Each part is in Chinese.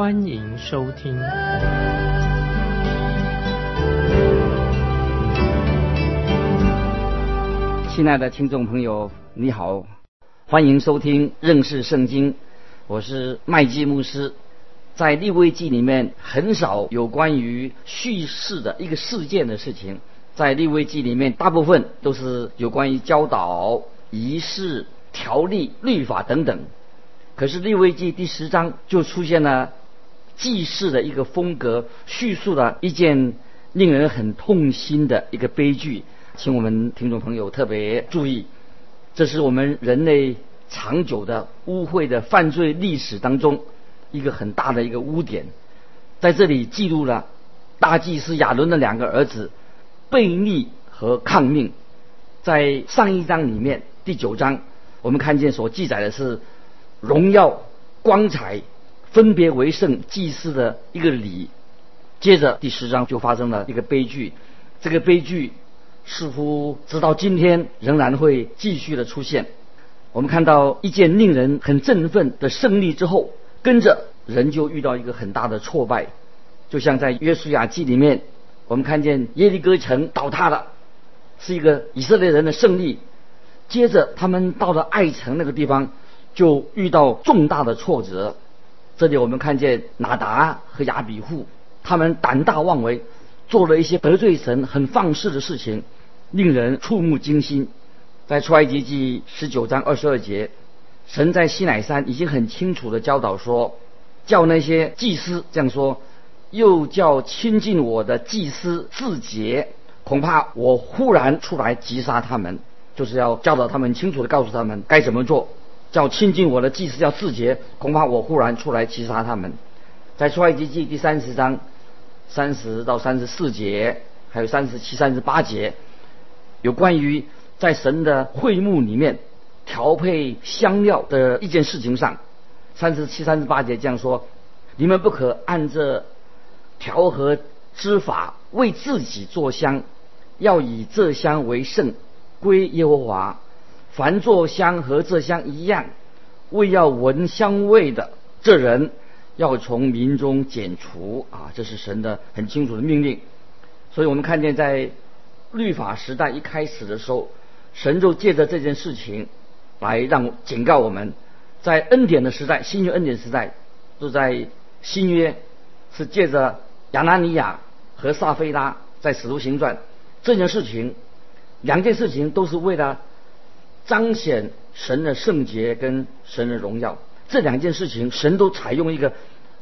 欢迎收听。亲爱的听众朋友，你好，欢迎收听认识圣经，我是麦基牧师。在利未记里面很少有关于叙事的一个事件的事情。在利未记里面，大部分都是有关于教导、仪式、条例、律法等等。可是利未记第十章就出现了祭祀的一个风格，叙述了一件令人很痛心的一个悲剧，请我们听众朋友特别注意，这是我们人类长久的污秽的犯罪历史当中一个很大的一个污点，在这里记录了大祭司亚伦的两个儿子。背逆和抗命，在上一章里面第九章，我们看见所记载的是荣耀、光彩、分别为圣祭司的一个礼。接着第十章就发生了一个悲剧，这个悲剧似乎直到今天仍然会继续的出现。我们看到一件令人很振奋的胜利之后，跟着人就遇到一个很大的挫败，就像在约书亚记里面。我们看见耶利哥城倒塌了，是一个以色列人的胜利。接着他们到了爱城那个地方，就遇到重大的挫折。这里我们看见拿达和亚比户，他们胆大妄为，做了一些得罪神、很放肆的事情，令人触目惊心。在出埃及记十九章二十二节，神在西乃山已经很清楚的教导说，叫那些祭司这样说。又叫亲近我的祭司自洁，恐怕我忽然出来击杀他们，就是要教导他们清楚的告诉他们该怎么做。叫亲近我的祭司要自洁，恐怕我忽然出来击杀他们。在出埃及记第三十章三十到三十四节，还有三十七、三十八节，有关于在神的会幕里面调配香料的一件事情上，三十七、三十八节这样说：你们不可按着。调和之法为自己做香，要以这香为圣，归耶和华。凡做香和这香一样，为要闻香味的这人，要从民中剪除啊！这是神的很清楚的命令。所以我们看见在律法时代一开始的时候，神就借着这件事情来让警告我们，在恩典的时代，新约恩典时代，都在新约是借着。亚拿尼亚和撒菲拉在使徒行传这件事情，两件事情都是为了彰显神的圣洁跟神的荣耀。这两件事情，神都采用一个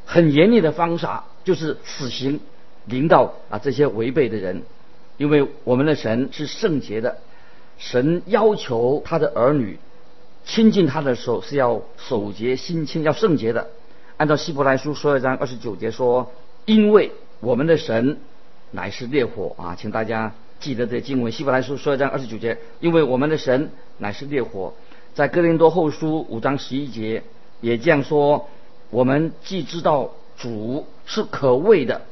很严厉的方法，就是死刑临到啊这些违背的人。因为我们的神是圣洁的，神要求他的儿女亲近他的时候是要守节心清，要圣洁的。按照希伯来书十二章二十九节说。因为我们的神乃是烈火啊，请大家记得这经文，希伯来书十二章二十九节。因为我们的神乃是烈火，在哥林多后书五章十一节也这样说：我们既知道主是可畏的，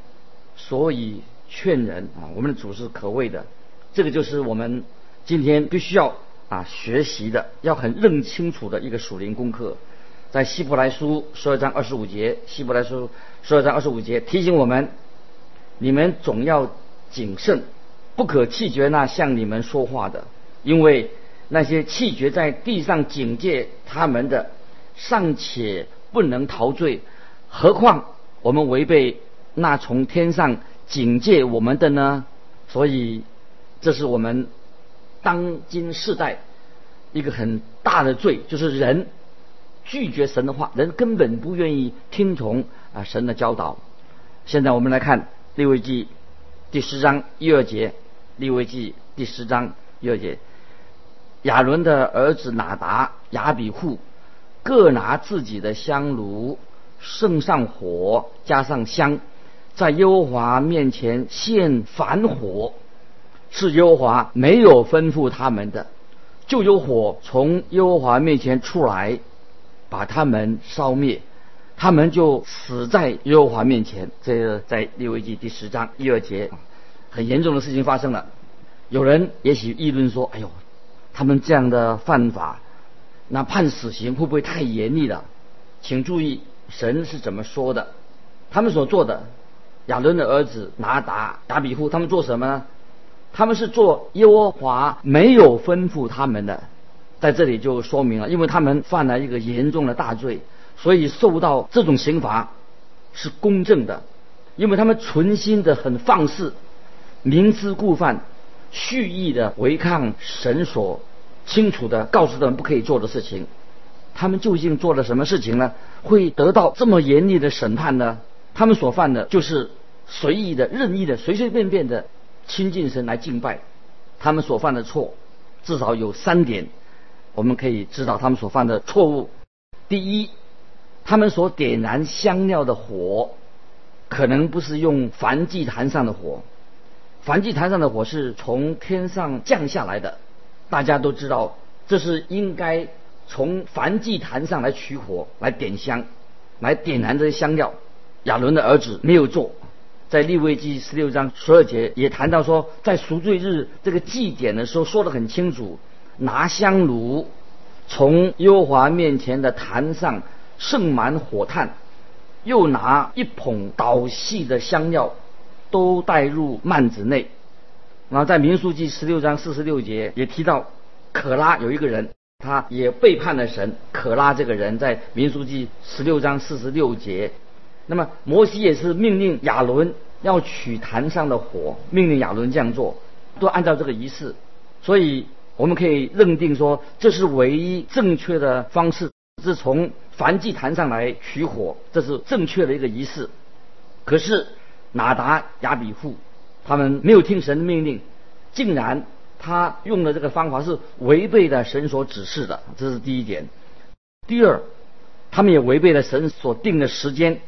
所以劝人啊，我们的主是可畏的。这个就是我们今天必须要啊学习的，要很认清楚的一个属灵功课。在希伯来书十二章二十五节，希伯来书。十二章二十五节提醒我们：你们总要谨慎，不可气绝那向你们说话的，因为那些气绝在地上警戒他们的，尚且不能逃罪，何况我们违背那从天上警戒我们的呢？所以，这是我们当今世代一个很大的罪，就是人拒绝神的话，人根本不愿意听从。啊，神的教导。现在我们来看利未记第十章一二节。利未记第十章第二节，亚伦的儿子拿达、亚比户各拿自己的香炉，盛上火，加上香，在耶和华面前献凡火，是耶和华没有吩咐他们的，就有火从耶和华面前出来，把他们烧灭，他们就死在耶和华面前。这个在利未记第十章一二节，很严重的事情发生了。有人也许议论说：“哎呦，他们这样的犯法，那判死刑会不会太严厉了？”请注意，神是怎么说的？他们所做的，亚伦的儿子拿达、达比户，他们做什么呢？他们是做耶和华没有吩咐他们的，在这里就说明了，因为他们犯了一个严重的大罪，所以受到这种刑罚是公正的，因为他们存心的很放肆，明知故犯。蓄意的违抗神所清楚的告诉他们不可以做的事情，他们究竟做了什么事情呢？会得到这么严厉的审判呢？他们所犯的就是随意的、任意的、随随便便的亲近神来敬拜。他们所犯的错至少有三点，我们可以知道他们所犯的错误。第一，他们所点燃香料的火，可能不是用燔祭坛上的火。燔祭坛上的火是从天上降下来的，大家都知道，这是应该从燔祭坛上来取火来点香，来点燃这些香料。亚伦的儿子没有做，在利未记十六章十二节也谈到说，在赎罪日这个祭典的时候说得很清楚，拿香炉从耶和华面前的坛上盛满火炭，又拿一捧捣细的香料。都带入幔子内，然后在民数记十六章四十六节也提到，可拉有一个人，他也背叛了神。可拉这个人在民数记十六章四十六节，那么摩西也是命令亚伦要取坛上的火，命令亚伦这样做，都按照这个仪式，所以我们可以认定说，这是唯一正确的方式，是从燔祭坛上来取火，这是正确的一个仪式。可是。拿达亚比户，他们没有听神的命令，竟然他用的这个方法是违背了神所指示的，这是第一点。第二，他们也违背了神所定的时间，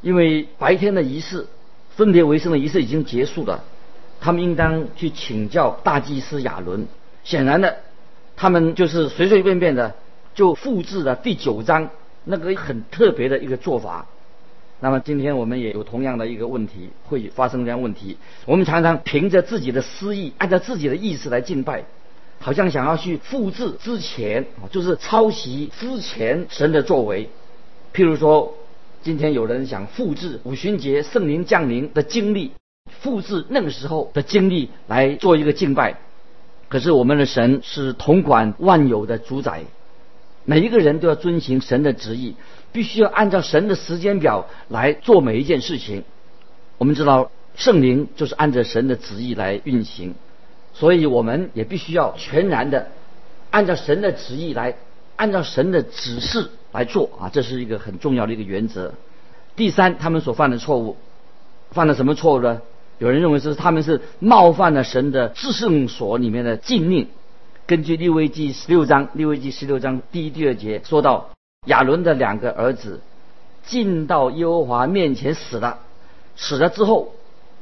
因为白天的仪式分别为圣的仪式已经结束了，他们应当去请教大祭司亚伦。显然的，他们就是随随便便的就复制了第九章那个很特别的一个做法。那么今天我们也有同样的一个问题，会发生这样问题。我们常常凭着自己的私意，按照自己的意思来敬拜，好像想要去复制之前，就是抄袭之前神的作为。譬如说，今天有人想复制五旬节圣灵降临的经历，复制那个时候的经历来做一个敬拜。可是我们的神是统管万有的主宰，每一个人都要遵循神的旨意。必须要按照神的时间表来做每一件事情。我们知道圣灵就是按照神的旨意来运行，所以我们也必须要全然的按照神的旨意来，按照神的指示来做啊，这是一个很重要的一个原则。第三，他们所犯的错误，犯了什么错误呢？有人认为是他们是冒犯了神的至圣所里面的禁令。根据利未记十六章，利未记十六章第一、第二节说到。亚伦的两个儿子进到耶和华面前死了，死了之后，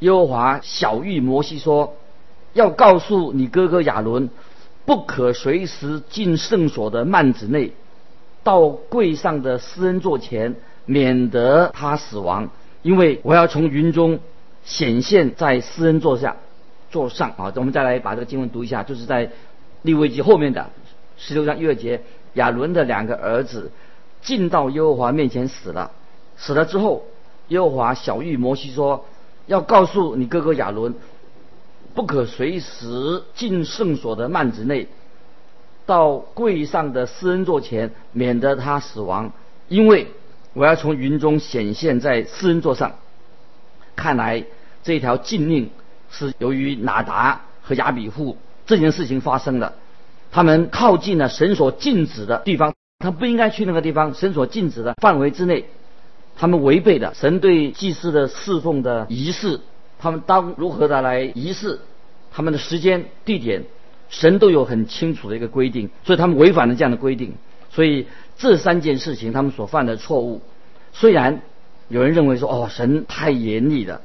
耶和华小谕摩西说：“要告诉你哥哥亚伦，不可随时进圣所的幔子内，到柜上的施恩座前，免得他死亡。因为我要从云中显现在施恩座下，座上啊。我们再来把这个经文读一下，就是在利未记后面的十六章一二节，亚伦的两个儿子。进到耶和华面前死了，死了之后，耶和华小谕摩西说：“要告诉你哥哥亚伦，不可随时进圣所的幔子内，到柜上的施恩座前，免得他死亡。因为我要从云中显现在施恩座上。看来这条禁令是由于拿达和亚比户这件事情发生的，他们靠近了神所禁止的地方。”他不应该去那个地方，神所禁止的范围之内，他们违背的神对祭祀的侍奉的仪式，他们当如何的来仪式，他们的时间地点，神都有很清楚的一个规定，所以他们违反了这样的规定。所以这三件事情，他们所犯的错误，虽然有人认为说，哦，神太严厉了。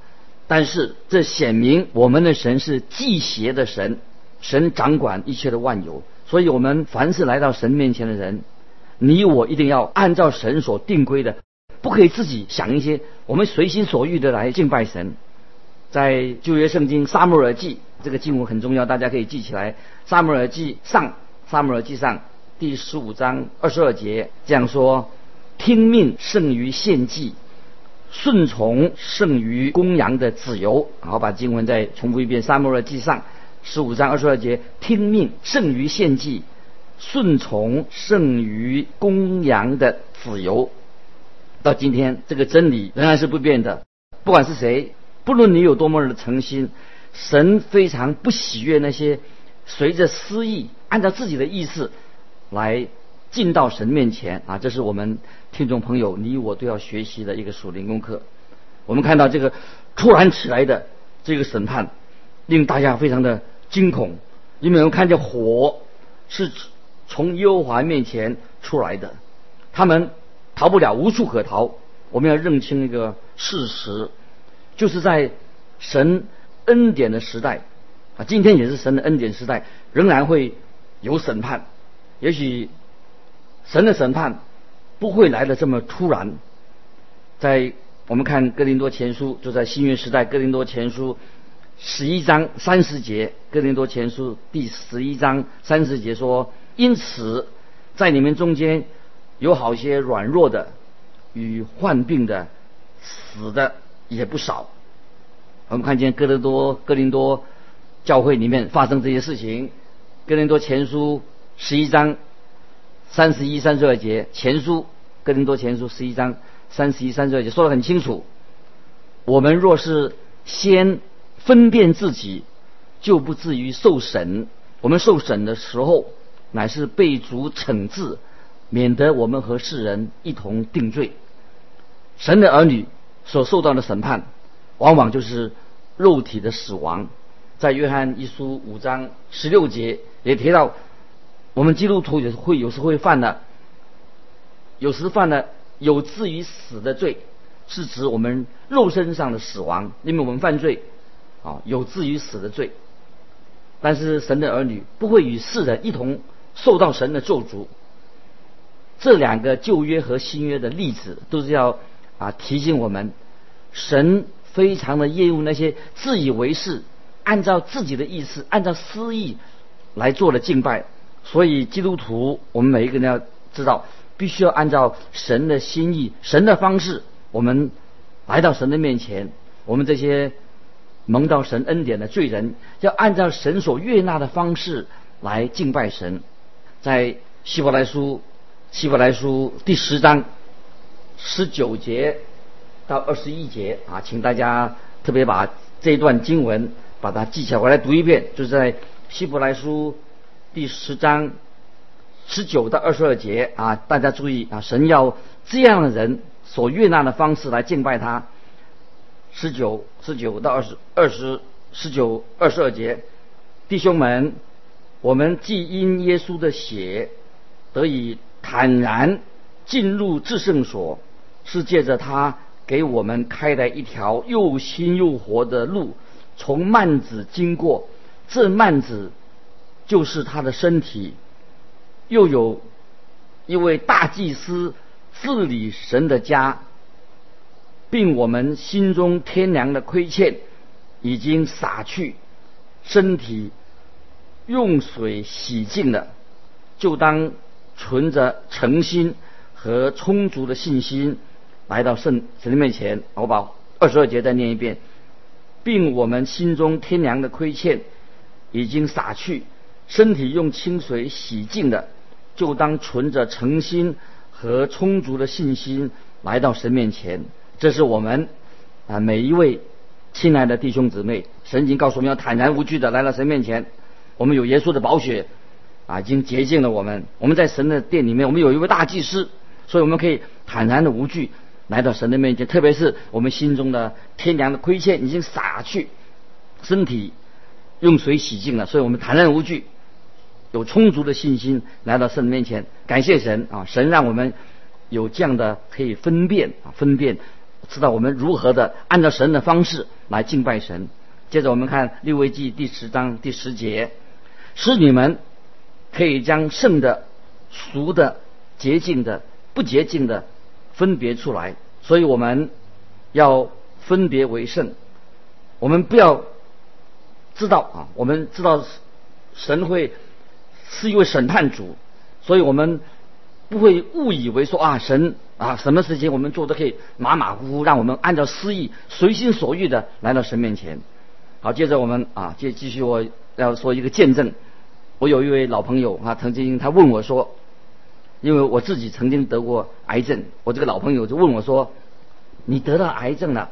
但是这显明我们的神是祭邪的神，神掌管一切的万有。所以，我们凡是来到神面前的人，你我一定要按照神所定规的，不可以自己想一些我们随心所欲的来敬拜神。在旧约圣经撒母耳记这个经文很重要，大家可以记起来。撒母耳记上，撒母耳记上第十五章二十二节这样说：听命胜于献祭，顺从胜于公羊的自由。好，把经文再重复一遍：撒母耳记上十五章二十二节，听命胜于献祭，顺从胜于公羊的自由。到今天，这个真理仍然是不变的，不管是谁。不论你有多么的诚心，神非常不喜悦那些随着私意、按照自己的意思来进到神面前啊！这是我们听众朋友你我都要学习的一个属灵功课。我们看到这个突然起来的这个审判，令大家非常的惊恐，因为我们看见火是从耶和华面前出来的，他们逃不了，无处可逃。我们要认清一个事实。就是在神恩典的时代啊，今天也是神的恩典时代，仍然会有审判。也许神的审判不会来的这么突然。在我们看哥林多前书，就在新约时代，哥林多前书十一章三十节，哥林多前书第十一章三十节说：“因此，在你们中间有好些软弱的与患病的、死的。”也不少，我们看见哥林多哥林多教会里面发生这些事情。哥林多前书十一章三十一、三十二节，前书哥林多前书十一章三十一、三十二节说得很清楚：我们若是先分辨自己，就不至于受审。我们受审的时候，乃是被主惩治，免得我们和世人一同定罪。神的儿女。所受到的审判，往往就是肉体的死亡。在约翰一书五章十六节也提到，我们基督徒也会有时会犯的，有时犯了有至于死的罪，是指我们肉身上的死亡，因为我们犯罪啊，有至于死的罪。但是神的儿女不会与世人一同受到神的咒诅。这两个旧约和新约的例子都是要。啊！提醒我们，神非常的厌恶那些自以为是、按照自己的意思、按照私意来做的敬拜。所以，基督徒，我们每一个人要知道，必须要按照神的心意、神的方式，我们来到神的面前。我们这些蒙到神恩典的罪人，要按照神所悦纳的方式来敬拜神。在希伯来书，希伯来书第十章。十九节到二十一节啊，请大家特别把这一段经文把它记起来，我来读一遍，就是在希伯来书第十章十九到二十二节啊，大家注意啊，神要这样的人所悦纳的方式来敬拜他。十九十九到二十二十十九二十二节，弟兄们，我们既因耶稣的血得以坦然进入至圣所。是借着他给我们开了一条又新又活的路，从幔子经过，这幔子就是他的身体。又有一位大祭司治理神的家，并我们心中天良的亏欠已经洒去，身体用水洗净了，就当存着诚心和充足的信心。来到圣神的面前，我把二十二节再念一遍，并我们心中天良的亏欠已经洒去，身体用清水洗净了，就当存着诚心和充足的信心来到神面前。这是我们啊每一位亲爱的弟兄姊妹，神已经告诉我们要坦然无惧的来到神面前。我们有耶稣的宝血啊，已经洁净了我们。我们在神的殿里面，我们有一位大祭司，所以我们可以坦然的无惧。来到神的面前，特别是我们心中的天良的亏欠已经洒去，身体用水洗净了，所以我们坦然无惧，有充足的信心来到神的面前，感谢神啊！神让我们有这样的可以分辨啊，分辨知道我们如何的按照神的方式来敬拜神。接着我们看利未记第十章第十节，使你们可以将圣的、俗的、洁净的、不洁净的分别出来。所以我们要分别为圣。我们不要知道啊，我们知道神会是一位审判主，所以我们不会误以为说啊，神啊，什么事情我们做都可以马马虎虎，让我们按照私意、随心所欲的来到神面前。好，接着我们啊，接继续我要说一个见证。我有一位老朋友啊，曾经他问我说，因为我自己曾经得过癌症，我这个老朋友就问我说，你得到癌症了？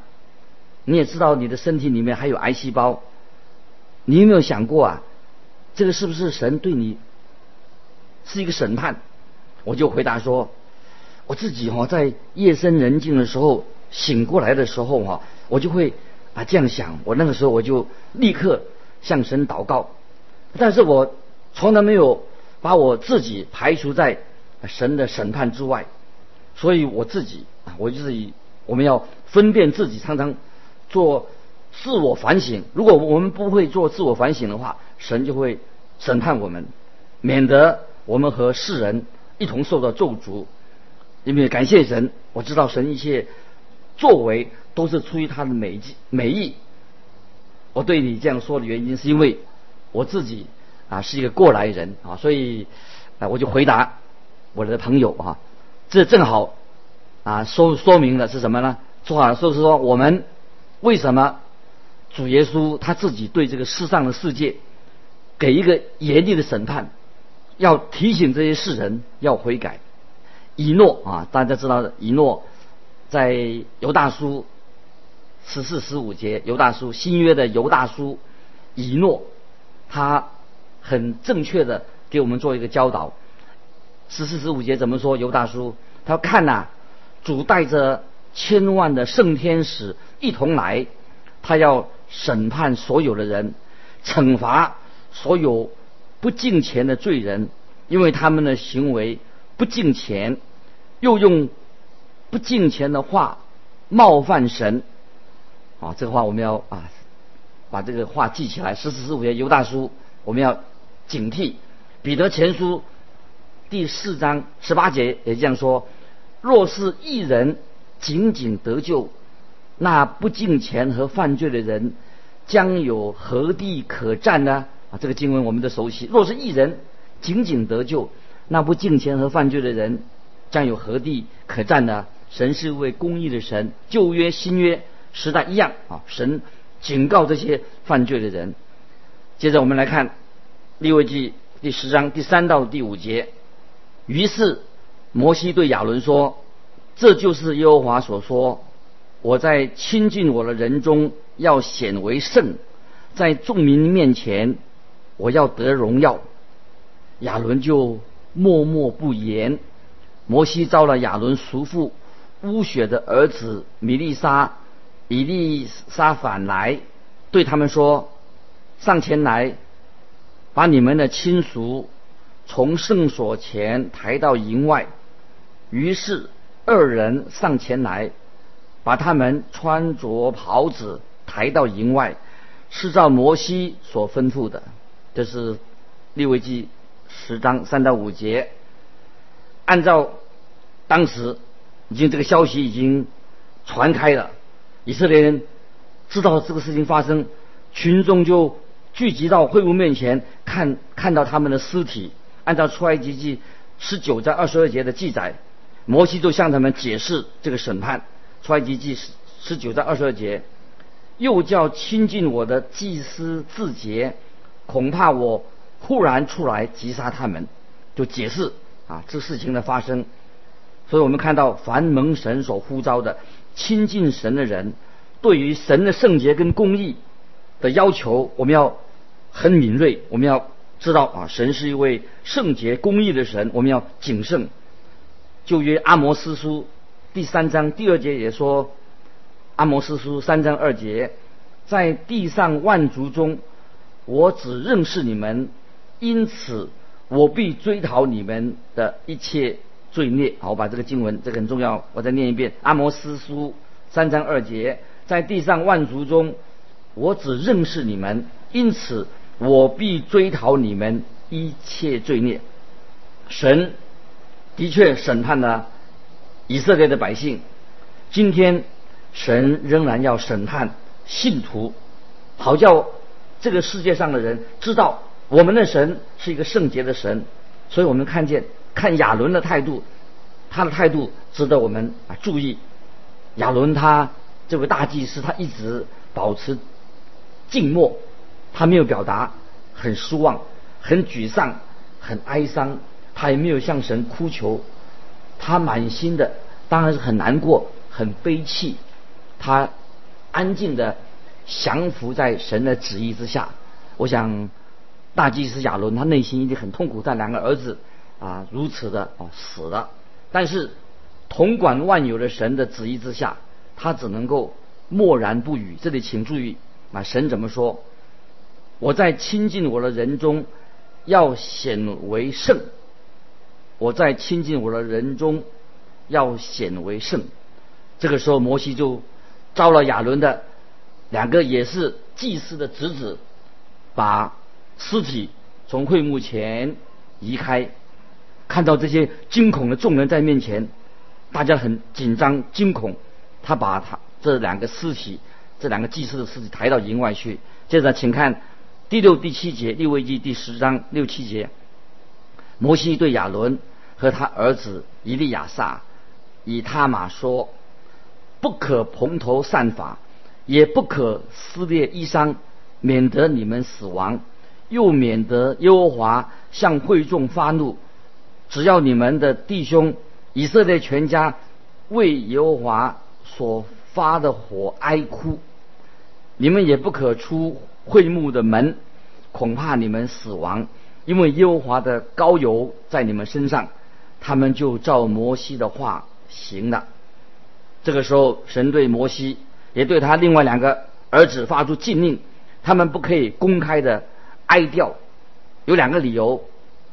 你也知道你的身体里面还有癌细胞，你有没有想过啊？这个是不是神对你是一个审判？我就回答说，我自己哈在夜深人静的时候醒过来的时候哈，我就会啊这样想。我那个时候我就立刻向神祷告，但是我从来没有把我自己排除在神的审判之外，所以我自己啊，我就是以我们要分辨自己，常常。做自我反省，如果我们不会做自我反省的话，神就会审判我们，免得我们和世人一同受到咒诅。因为感谢神，我知道神一切作为都是出于他的美意美意。我对你这样说的原因，是因为我自己啊是一个过来人啊，所以啊我就回答我的朋友啊，这正好啊说说明了是什么呢？说好说是说我们。为什么主耶稣他自己对这个世上的世界给一个严厉的审判，要提醒这些世人要悔改？以诺啊，大家知道以诺在犹大书十四十五节，犹大书新约的犹大书，以诺他很正确的给我们做一个教导。十四十五节怎么说？犹大书他要看呐，主带着。千万的圣天使一同来，他要审判所有的人，惩罚所有不敬钱的罪人，因为他们的行为不敬钱，又用不敬钱的话冒犯神。啊，这个话我们要啊，把这个话记起来。十四十五节犹大书，我们要警惕。彼得前书第四章十八节也这样说：若是一人。仅仅得救，那不敬钱和犯罪的人将有何地可占呢？啊，这个经文我们都熟悉。若是一人仅仅得救，那不敬钱和犯罪的人将有何地可占呢？神是位公义的神，旧约新约时代一样啊。神警告这些犯罪的人。接着我们来看利未记第十章第三到第五节。于是摩西对亚伦说。这就是耶和华所说：“我在亲近我的人中要显为圣，在众民面前我要得荣耀。”亚伦就默默不言。摩西招了亚伦叔父乌雪的儿子米利沙、以利沙反来，对他们说：“上前来，把你们的亲属从圣所前抬到营外。”于是。二人上前来，把他们穿着袍子抬到营外，是照摩西所吩咐的。这是利未记十章三到五节。按照当时已经这个消息已经传开了，以色列人知道这个事情发生，群众就聚集到会幕面前，看看到他们的尸体。按照出埃及记十九章二十二节的记载。摩西就向他们解释这个审判，出埃及记十十九章二十二节，又叫亲近我的祭司自洁，恐怕我忽然出来击杀他们，就解释啊这事情的发生。所以我们看到，凡蒙神所呼召的亲近神的人，对于神的圣洁跟公义的要求，我们要很敏锐，我们要知道啊，神是一位圣洁公义的神，我们要谨慎。就约阿摩斯书第三章第二节也说，阿摩斯书三章二节，在地上万族中，我只认识你们，因此我必追讨你们的一切罪孽。好，我把这个经文这个很重要，我再念一遍。阿摩斯书三章二节，在地上万族中，我只认识你们，因此我必追讨你们一切罪孽。神的确审判了以色列的百姓，今天神仍然要审判信徒，好叫这个世界上的人知道我们的神是一个圣洁的神。所以我们看见看亚伦的态度，他的态度值得我们啊注意。亚伦他这位大祭司，他一直保持静默，他没有表达很失望、很沮丧、很哀伤，他也没有向神哭求，他满心的当然是很难过、很悲戚，他安静的降服在神的旨意之下。我想大祭司亚伦他内心一定很痛苦，他两个儿子啊如此的哦死了，但是。统管万有的神的旨意之下，他只能够默然不语。这里请注意啊，神怎么说？我在亲近我的人中要显为圣。我在亲近我的人中要显为圣。这个时候，摩西就招了亚伦的两个也是祭司的侄子，把尸体从会幕前移开。看到这些惊恐的众人在面前。大家很紧张惊恐，他把他这两个尸体，这两个祭司的尸体抬到营外去。接着，请看第六、第七节，利未记第十章六七节。摩西对亚伦和他儿子以利亚撒、以他玛说：“不可蓬头散发，也不可撕裂衣裳，免得你们死亡，又免得耶和华向会众发怒。只要你们的弟兄。”以色列全家为耶和华所发的火哀哭，你们也不可出会幕的门，恐怕你们死亡，因为耶和华的高油在你们身上。他们就照摩西的话行了。这个时候，神对摩西也对他另外两个儿子发出禁令，他们不可以公开的哀悼。有两个理由。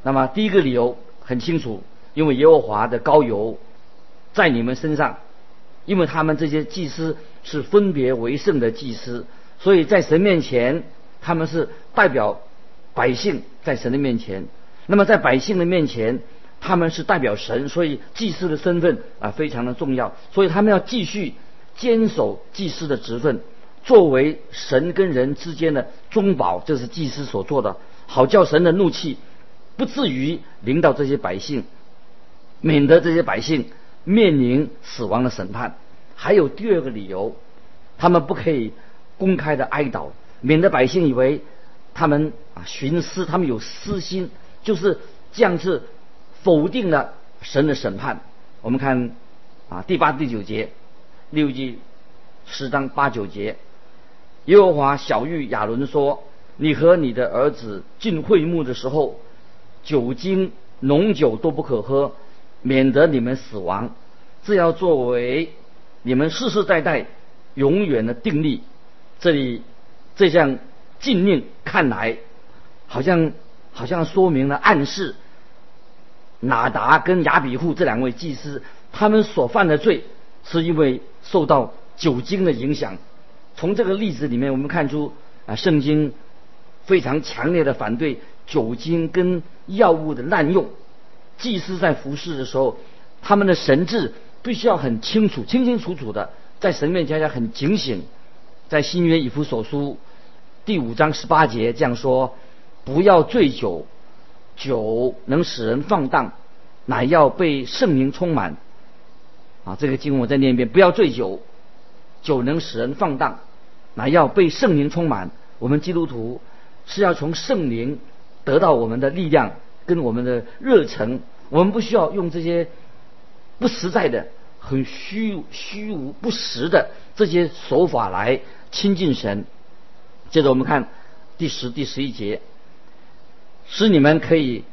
那么第一个理由很清楚。因为耶和华的高油在你们身上，因为他们这些祭司是分别为圣的祭司，所以在神面前他们是代表百姓在神的面前。那么在百姓的面前，他们是代表神，所以祭司的身份啊非常的重要。所以他们要继续坚守祭司的职分，作为神跟人之间的中保，这是祭司所做的，好叫神的怒气不至于临到这些百姓。免得这些百姓面临死亡的审判。还有第二个理由，他们不可以公开的哀悼，免得百姓以为他们啊徇私，他们有私心，就是这样是否定了神的审判。我们看啊第八、第九节，六记十章八九节，耶和华小玉亚伦说：“你和你的儿子进会幕的时候，酒精浓酒都不可喝。”免得你们死亡，这要作为你们世世代代永远的定力。这里这项禁令看来，好像好像说明了暗示，拿达跟亚比户这两位祭司，他们所犯的罪，是因为受到酒精的影响。从这个例子里面，我们看出啊，圣经非常强烈的反对酒精跟药物的滥用。祭司在服侍的时候，他们的神志必须要很清楚、清清楚楚的，在神面前要很警醒。在新约以弗所书第五章十八节这样说：“不要醉酒，酒能使人放荡，乃要被圣灵充满。”啊，这个经文我再念一遍：“不要醉酒，酒能使人放荡，乃要被圣灵充满。”我们基督徒是要从圣灵得到我们的力量。跟我们的热忱，我们不需要用这些不实在的、很虚虚无不实的这些手法来亲近神。接着我们看第十、第十一节，使你们可以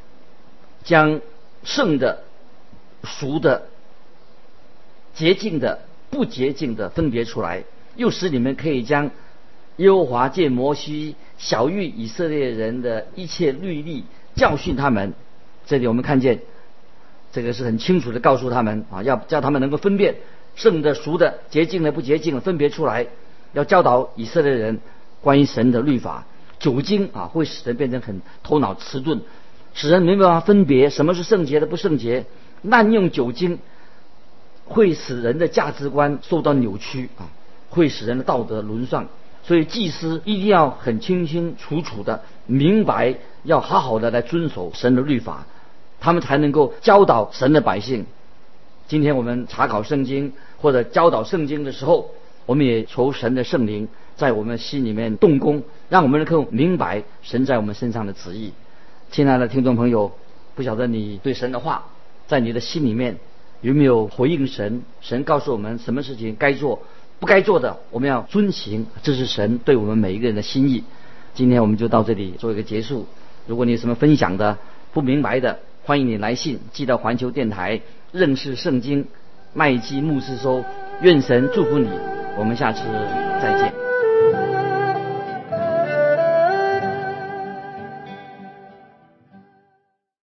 将圣的、熟的、洁净的、不洁净的分别出来，又使你们可以将耶和华借摩西小谕以色列人的一切律例。教训他们，这里我们看见，这个是很清楚的告诉他们啊，要叫他们能够分辨圣的、俗的、洁净的、不洁净的分别出来，要教导以色列人关于神的律法。酒精啊，会使人变成很头脑迟钝，使人没办法分别什么是圣洁的、不圣洁。滥用酒精会使人的价值观受到扭曲啊，会使人的道德沦丧。所以祭司一定要很清清楚楚的明白，要好好的来遵守神的律法，他们才能够教导神的百姓。今天我们查考圣经或者教导圣经的时候，我们也求神的圣灵在我们心里面动工，让我们能够明白神在我们身上的旨意。亲爱的听众朋友，不晓得你对神的话，在你的心里面有没有回应神？神告诉我们什么事情该做。不该做的，我们要遵行，这是神对我们每一个人的心意。今天我们就到这里做一个结束。如果你有什么分享的、不明白的，欢迎你来信寄到环球电台认识圣经麦基牧师收。愿神祝福你，我们下次再见。